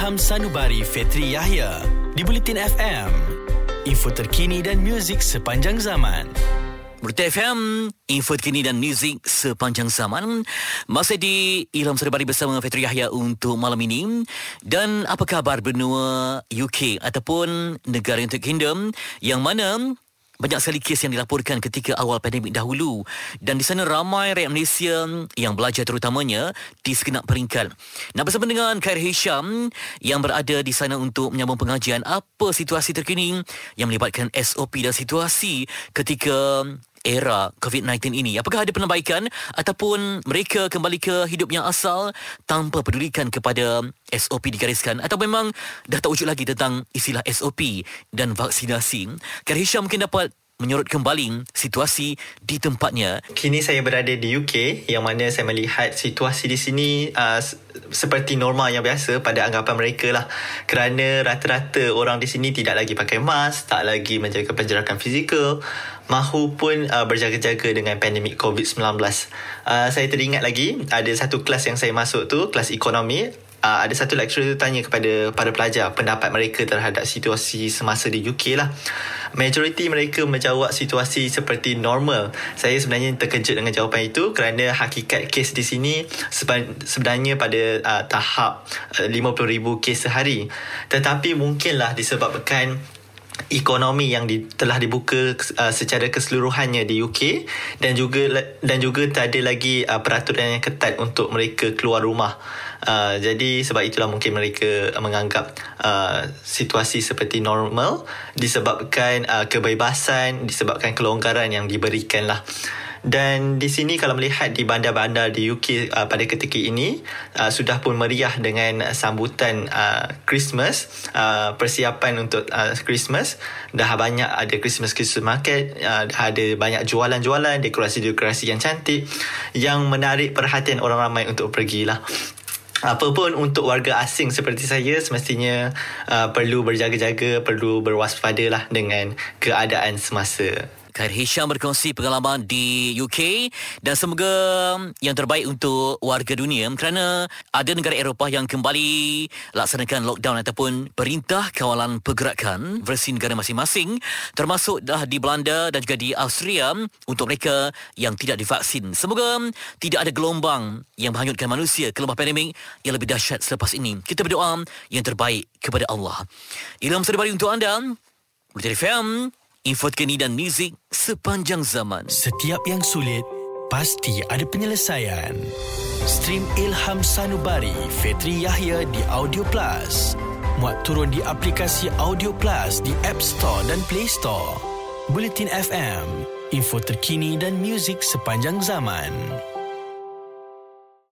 Ilham Sanubari Fetri Yahya di Bulletin FM. Info terkini dan muzik sepanjang zaman. Berita FM, info terkini dan muzik sepanjang zaman. Masih di Ilham Sanubari bersama Fetri Yahya untuk malam ini. Dan apa khabar benua UK ataupun negara United Kingdom yang mana banyak sekali kes yang dilaporkan ketika awal pandemik dahulu dan di sana ramai rakyat Malaysia yang belajar terutamanya di segenap peringkat. Nak bersama dengan Khair Hisham yang berada di sana untuk menyambung pengajian apa situasi terkini yang melibatkan SOP dan situasi ketika era COVID-19 ini? Apakah ada penambaikan ataupun mereka kembali ke hidup yang asal tanpa pedulikan kepada SOP digariskan atau memang dah tak wujud lagi tentang istilah SOP dan vaksinasi? Kar Hisham mungkin dapat menyorot kembali situasi di tempatnya. Kini saya berada di UK yang mana saya melihat situasi di sini uh, seperti normal yang biasa pada anggapan mereka lah. Kerana rata-rata orang di sini tidak lagi pakai mask, tak lagi menjaga penjarakan fizikal, mahu pun uh, berjaga-jaga dengan pandemik COVID-19. Uh, saya teringat lagi ada satu kelas yang saya masuk tu, kelas ekonomi uh, ada satu lecturer tu tanya kepada para pelajar pendapat mereka terhadap situasi semasa di UK lah. Majoriti mereka menjawab situasi seperti normal. Saya sebenarnya terkejut dengan jawapan itu kerana hakikat kes di sini sebenarnya pada uh, tahap uh, 50,000 kes sehari. Tetapi mungkinlah disebabkan ekonomi yang di, telah dibuka uh, secara keseluruhannya di UK dan juga dan juga tak ada lagi uh, peraturan yang ketat untuk mereka keluar rumah. Uh, jadi sebab itulah mungkin mereka menganggap uh, situasi seperti normal disebabkan uh, kebebasan disebabkan kelonggaran yang diberikan lah. Dan di sini kalau melihat di bandar-bandar di UK uh, pada ketika ini uh, sudah pun meriah dengan sambutan uh, Christmas, uh, persiapan untuk uh, Christmas. Dah banyak ada Christmas Christmas market, uh, dah ada banyak jualan-jualan, dekorasi-dekorasi yang cantik yang menarik perhatian orang ramai untuk pergilah. Apapun untuk warga asing seperti saya semestinya uh, perlu berjaga-jaga, perlu berwaspada lah dengan keadaan semasa. Khair Hisham berkongsi pengalaman di UK dan semoga yang terbaik untuk warga dunia kerana ada negara Eropah yang kembali laksanakan lockdown ataupun perintah kawalan pergerakan versi negara masing-masing termasuk dah di Belanda dan juga di Austria untuk mereka yang tidak divaksin. Semoga tidak ada gelombang yang menghanyutkan manusia ke lembah pandemik yang lebih dahsyat selepas ini. Kita berdoa yang terbaik kepada Allah. Ilham sedari untuk anda. Berjaya FM info terkini dan muzik sepanjang zaman. Setiap yang sulit, pasti ada penyelesaian. Stream Ilham Sanubari, Fetri Yahya di Audio Plus. Muat turun di aplikasi Audio Plus di App Store dan Play Store. Bulletin FM, info terkini dan muzik sepanjang zaman.